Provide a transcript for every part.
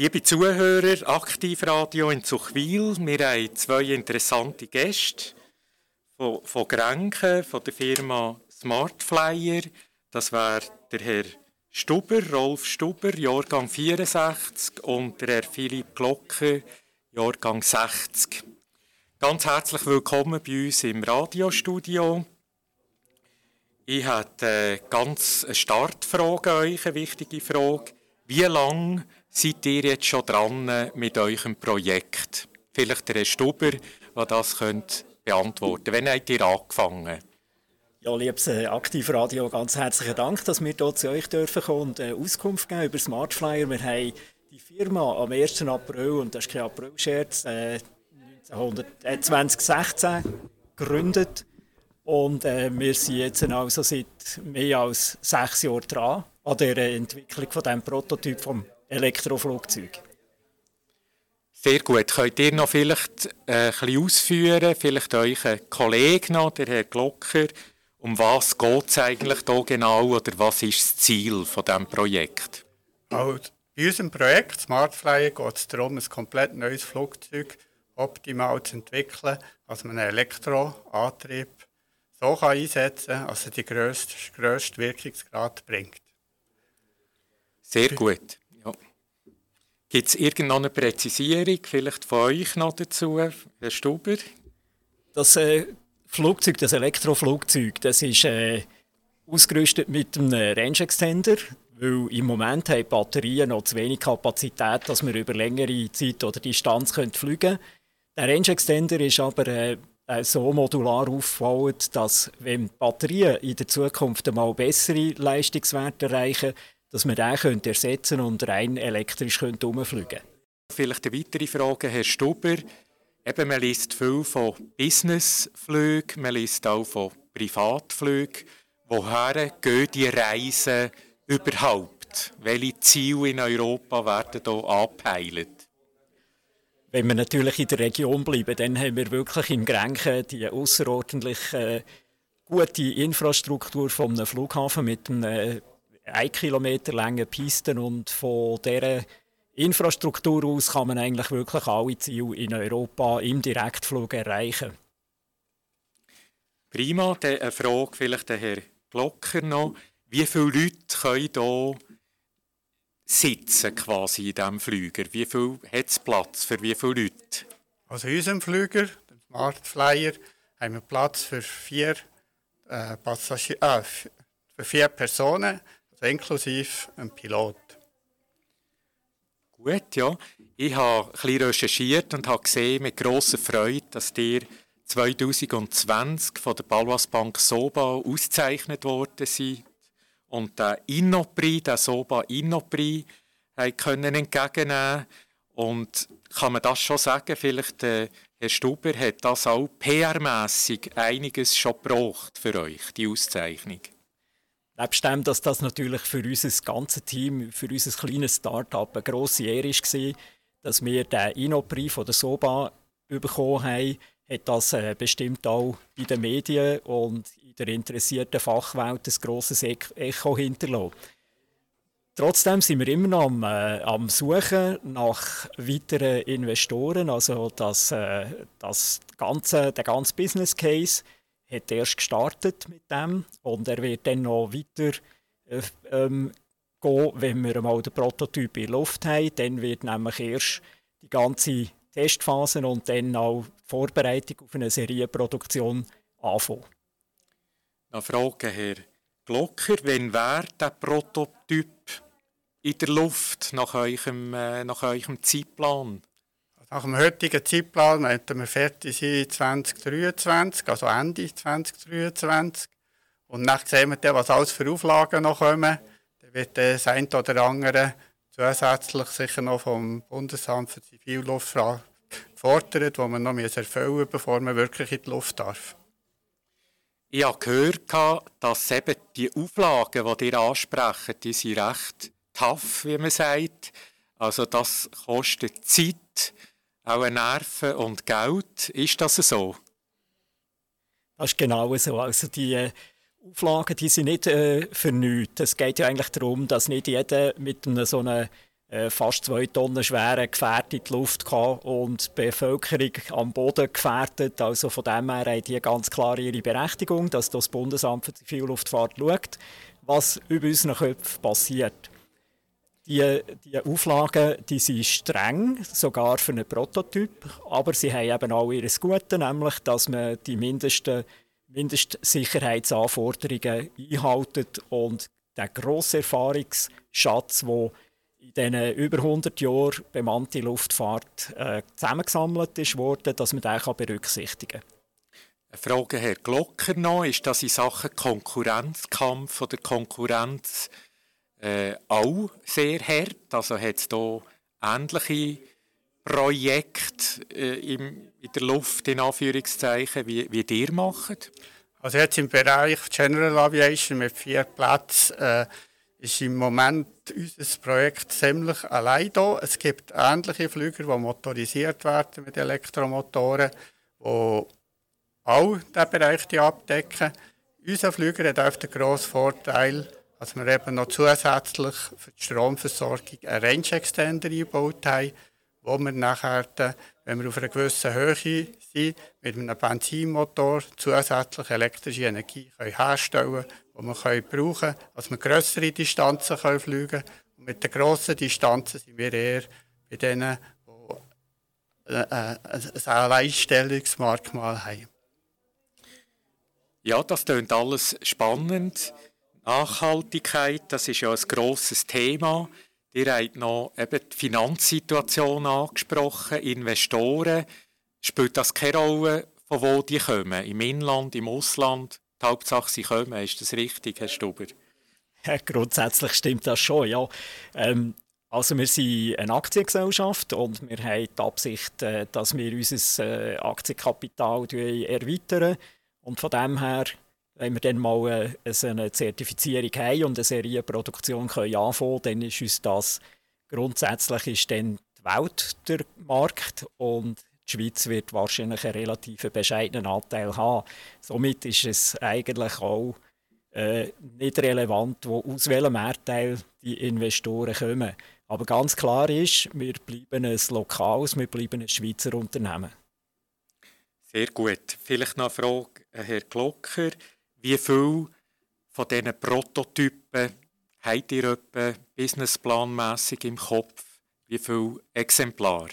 Liebe Zuhörer, Aktivradio in Zuchwil, wir haben zwei interessante Gäste von, von Grenken, von der Firma Smartflyer. Das wäre der Herr Stuber, Rolf Stuber, Jahrgang 64 und der Herr Philipp Glocke, Jahrgang 60. Ganz herzlich willkommen bei uns im Radiostudio. Ich habe eine ganz Startfrage an euch, eine wichtige Frage. Wie lange seid ihr jetzt schon dran mit eurem Projekt? Vielleicht der Herr Stuber, der das beantworten könnte. Wann habt ihr angefangen? Ja, liebes äh, Aktivradio, ganz herzlichen Dank, dass wir hier zu euch dürfen kommen und äh, Auskunft geben über Smartflyer. Wir haben die Firma am 1. April, und das ist kein April-Scherz, äh, 2016 gegründet. Und äh, wir sind jetzt also seit mehr als sechs Jahren dran an der Entwicklung von diesem Prototyp vom Elektroflugzeug. Sehr gut. Könnt ihr noch vielleicht äh, ein bisschen ausführen, vielleicht euren Kollegen noch, der Herr Glocker, um was geht es eigentlich hier genau oder was ist das Ziel von diesem Projekt? Also, bei unserem Projekt Smartflyer geht es darum, ein komplett neues Flugzeug optimal zu entwickeln, dass man einen Elektroantrieb so kann einsetzen kann, dass er den grössten, grössten Wirkungsgrad bringt. Sehr gut. Gibt es irgendeine Präzisierung vielleicht von euch noch dazu, Herr Stuber? Das äh, Flugzeug, das Elektroflugzeug, das ist äh, ausgerüstet mit einem Range Extender, weil im Moment haben die Batterien noch zu wenig Kapazität, dass wir über längere Zeit oder Distanz fliegen können. Der Range Extender ist aber äh, so modular aufgebaut, dass wenn die Batterien in der Zukunft einmal bessere Leistungswerte erreichen, dass wir den können ersetzen und rein elektrisch herumfliegen können. Vielleicht eine weitere Frage, Herr Stuber. Eben, man liest viel von Businessflügen, man liest auch von Privatflügen. Woher gehen die Reisen überhaupt? Welche Ziele in Europa werden hier angepeilt? Wenn wir natürlich in der Region bleiben, dann haben wir wirklich in Grenken die außerordentlich äh, gute Infrastruktur von einem Flughafen mit einem 1 Kilometer langen Pisten und von dieser Infrastruktur aus kann man eigentlich wirklich alle Ziele in Europa im Direktflug erreichen. Prima, dann eine Frage vielleicht der Herr Glocker noch. Wie viele Leute können hier sitzen quasi in diesem Flüger? Wie viel hat es Platz für wie viele Leute? Also in unserem Flüger, dem Smart Flyer, haben wir Platz für vier, äh, Passagier äh, für vier Personen, also inklusive einem Pilot. Gut, ja. Ich habe ein recherchiert und habe gesehen mit grosser Freude, dass ihr 2020 von der Balwas Bank Soba ausgezeichnet worden seid und den Innoprix, den Soba Innoprix, können entgegennehmen Und kann man das schon sagen, vielleicht äh, Herr Stuber hat das auch PR-mässig einiges schon gebraucht für euch, die Auszeichnung? Nebst dem, dass das natürlich für unser ganzes Team, für unser kleines Start-up eine grosse Ehre war, dass wir den Innoprix von Soba bekommen haben, hat das äh, bestimmt auch in den Medien und in der interessierten Fachwelt ein grosses Echo hinterlassen. Trotzdem sind wir immer noch am, äh, am Suchen nach weiteren Investoren. Also das, äh, das ganze, der ganze Business Case hat erst gestartet mit dem und er wird dann noch weiter äh, ähm, gehen, wenn wir mal den Prototyp in der Luft haben. Dann wird nämlich erst die ganze Testphase und dann auch die Vorbereitung auf eine Serienproduktion anfangen. Eine Frage, Herr Glocker. Wann wäre der Prototyp in der Luft nach eurem, äh, nach eurem Zeitplan? Nach dem heutigen Zeitplan möchten wir fertig sein 2023, also Ende 2023. Und dann sehen wir dann, was alles für Auflagen noch kommen. Dann wird das ein oder andere zusätzlich sicher noch vom Bundesamt für Zivilluftfahrt gefordert, die man noch erfüllen muss, bevor man wirklich in die Luft darf. Ich habe gehört, dass eben die Auflagen, die ihr ansprechen, die sind recht tough, wie man sagt. Also das kostet Zeit, auch Nerven und Geld. Ist das so? Das ist genau so. Also die äh, Auflagen die sind nicht äh, für nichts. Es geht ja eigentlich darum, dass nicht jeder mit einem so einem äh, fast zwei Tonnen schweren Gefährt in die Luft gehabt und die Bevölkerung am Boden gefährdet. Also von dem her haben die ganz klar ihre Berechtigung, dass das Bundesamt für Zivilluftfahrt schaut, was über unseren Köpfen passiert. Die, die Auflagen die sind streng, sogar für einen Prototyp, aber sie haben eben auch ihr Gute, nämlich, dass man die mindesten Mindestsicherheitsanforderungen einhaltet und der grosse Erfahrungsschatz, der in diesen über 100 Jahren bemannte Luftfahrt äh, zusammengesammelt ist worden, dass man den berücksichtigen kann. Eine Frage, Herr Glocker, noch. Ist das in Sachen Konkurrenzkampf oder Konkurrenz äh, auch sehr hart? Also hat es hier ähnliche Projekte äh, im, in der Luft, in Anführungszeichen, wie, wie ihr macht? Also jetzt im Bereich General Aviation mit vier Plätzen äh, ist im Moment unser Projekt ziemlich allein da. Es gibt ähnliche Flüger, die motorisiert werden mit Elektromotoren, die auch diesen Bereich abdecken. Unser Flüger hat auch den grossen Vorteil, dass wir eben noch zusätzlich für die Stromversorgung einen Range Extender eingebaut haben, wo wir nachher, wenn wir auf einer gewissen Höhe sind, mit einem Benzinmotor zusätzlich elektrische Energie können herstellen können, die wir brauchen können, dass wir grössere Distanzen können fliegen können. Und mit den grossen Distanzen sind wir eher bei denen, die äh, äh, ein Alleinstellungsmerkmal haben. Ja, das klingt alles spannend. Nachhaltigkeit, das ist ja ein grosses Thema. Ihr habt noch eben die Finanzsituation angesprochen, Investoren. Spielt das keine Rolle, von wo die kommen? Im Inland, im Ausland? Die Hauptsache, sie kommen. Ist das richtig, Herr Stuber? Ja, grundsätzlich stimmt das schon, ja. Ähm, also wir sind eine Aktiengesellschaft und wir haben die Absicht, äh, dass wir unser äh, Aktienkapital erweitern. Und von dem her wenn wir dann mal äh, eine Zertifizierung haben und eine Serienproduktion können anfangen können, dann ist uns das grundsätzlich ist dann die Welt der Markt und die Schweiz wird wahrscheinlich einen relativ bescheidenen Anteil haben. Somit ist es eigentlich auch äh, nicht relevant, wo, aus welchem Erdteil die Investoren kommen. Aber ganz klar ist, wir bleiben ein lokales, wir bleiben ein Schweizer Unternehmen. Sehr gut. Vielleicht noch eine Frage, Herr Glocker wie viel von diesen Prototypen habt ihr etwa businessplanmässig im Kopf? Wie viele Exemplare?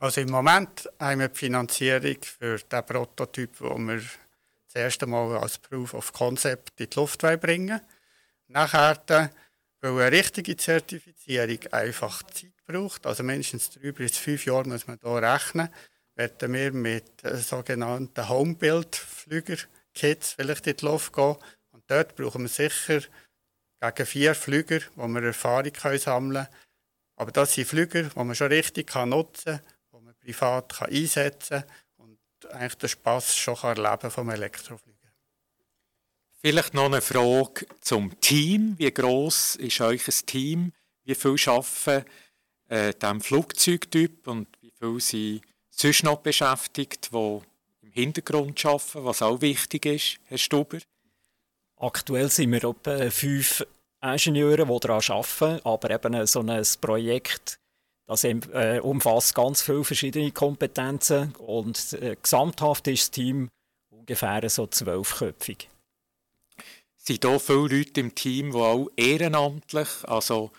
Also im Moment haben wir die Finanzierung für den Prototyp, den wir das erste Mal als Proof of Concept in die Luft bringen Nachher, weil eine richtige Zertifizierung einfach Zeit braucht, also mindestens drei bis fünf Jahre muss man hier rechnen, werden wir mit sogenannten Homebuild-Flügern Kids vielleicht in die Luft gehen. Und dort brauchen wir sicher gegen vier Flüger, wo wir Erfahrung können sammeln können. Aber das sind Flüger, die man schon richtig nutzen kann, die man privat kann einsetzen kann und eigentlich den Spass schon erleben vom Elektrofliegen. Vielleicht noch eine Frage zum Team. Wie groß ist euch ein Team? Wie viel arbeiten äh, diesem Flugzeugtyp und wie viel sind sonst noch beschäftigt, die Hintergrund arbeiten, was auch wichtig ist, Herr Stuber? Aktuell sind wir etwa fünf Ingenieure, die daran arbeiten, aber eben so ein Projekt, das äh, umfasst ganz viele verschiedene Kompetenzen und äh, gesamthaft ist das Team ungefähr so zwölfköpfig. Sind hier viele Leute im Team, die auch ehrenamtlich, also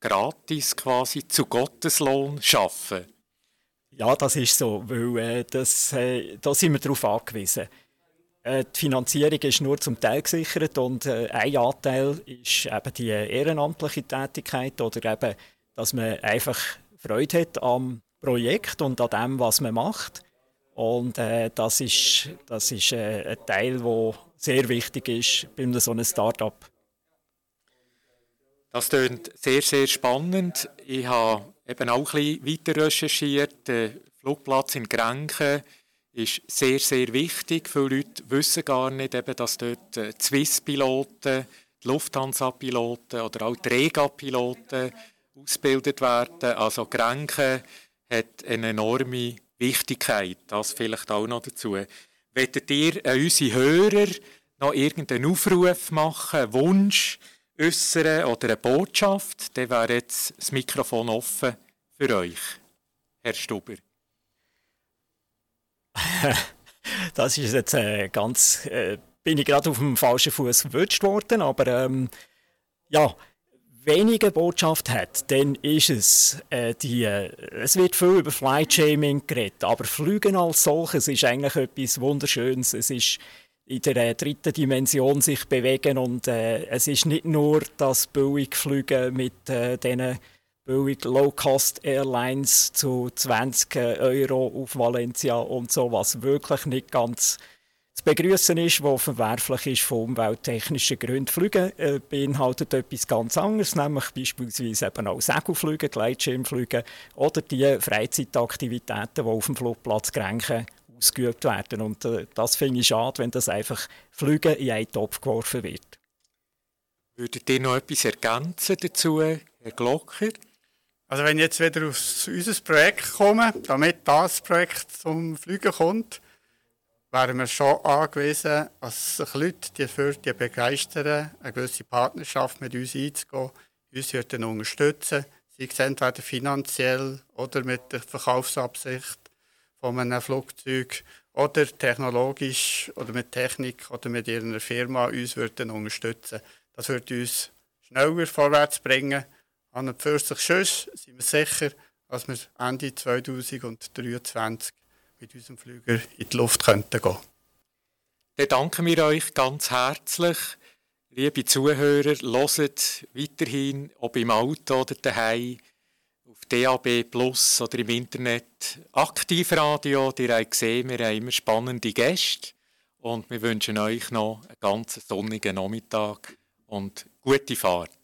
gratis quasi zu Gotteslohn arbeiten? Ja, das ist so, weil äh, das, äh, da sind wir darauf angewiesen. Äh, die Finanzierung ist nur zum Teil gesichert und äh, ein Anteil ist eben die ehrenamtliche Tätigkeit oder eben, dass man einfach Freude hat am Projekt und an dem, was man macht. Und äh, das ist, das ist äh, ein Teil, der sehr wichtig ist bei so einem Start-up. Das klingt sehr, sehr spannend. Ich habe eben auch ein bisschen weiter recherchiert. Der Flugplatz in Grenken ist sehr, sehr wichtig. Viele Leute wissen gar nicht, eben, dass dort die Swiss-Piloten, die Lufthansa-Piloten oder auch die Rega-Piloten ausgebildet werden. Also Grenken hat eine enorme Wichtigkeit. Das vielleicht auch noch dazu. Wollt ihr an unsere Hörer noch irgendeinen Aufruf machen, einen Wunsch äußern oder eine Botschaft, dann wäre jetzt das Mikrofon offen für euch, Herr Stuber. das ist jetzt äh, ganz, äh, bin ich gerade auf dem falschen Fuß verwünscht worden, aber ähm, ja, wenige Botschaft hat, dann ist es äh, die, äh, es wird viel über Flight-Shaming geredet, aber Flügen als solches ist eigentlich etwas Wunderschönes. Es ist in der äh, dritten Dimension sich bewegen und äh, es ist nicht nur das billig Flügen mit äh, diesen billig Low-Cost-Airlines zu 20 äh, Euro auf Valencia und so, was wirklich nicht ganz zu begrüßen ist, was verwerflich ist von umwelttechnischen Gründen. Flüge äh, beinhaltet etwas ganz anderes, nämlich beispielsweise eben auch Segelflüge, Gleitschirmflüge oder die Freizeitaktivitäten, die auf dem Flugplatz Grenchen ausgeübt werden. Und äh, das finde ich schade, wenn das einfach Flüge in einen Topf geworfen wird. Würdet ihr noch etwas ergänzen dazu, Herr Glocker? Also wenn ich jetzt wieder auf unser Projekt komme, damit das Projekt zum Fliegen kommt, wären wir schon angewiesen, dass sich Leute die für die begeistern, eine gewisse Partnerschaft mit uns einzugehen, uns würden unterstützen, sei es entweder finanziell oder mit der Verkaufsabsicht von einem Flugzeug oder technologisch oder mit Technik oder mit ihrer Firma uns würden unterstützen. Das würde uns schneller vorwärts bringen. An und für sonst sind wir sicher, dass wir Ende 2023 mit unserem Flüger in die Luft könnten gehen. Dann danken wir euch ganz herzlich. Liebe Zuhörer, hört weiterhin, ob im Auto oder daheim, DAB Plus oder im Internet, Aktivradio. Ihr habt gesehen, wir haben immer spannende Gäste. Und wir wünschen euch noch einen ganz sonnigen Nachmittag und gute Fahrt.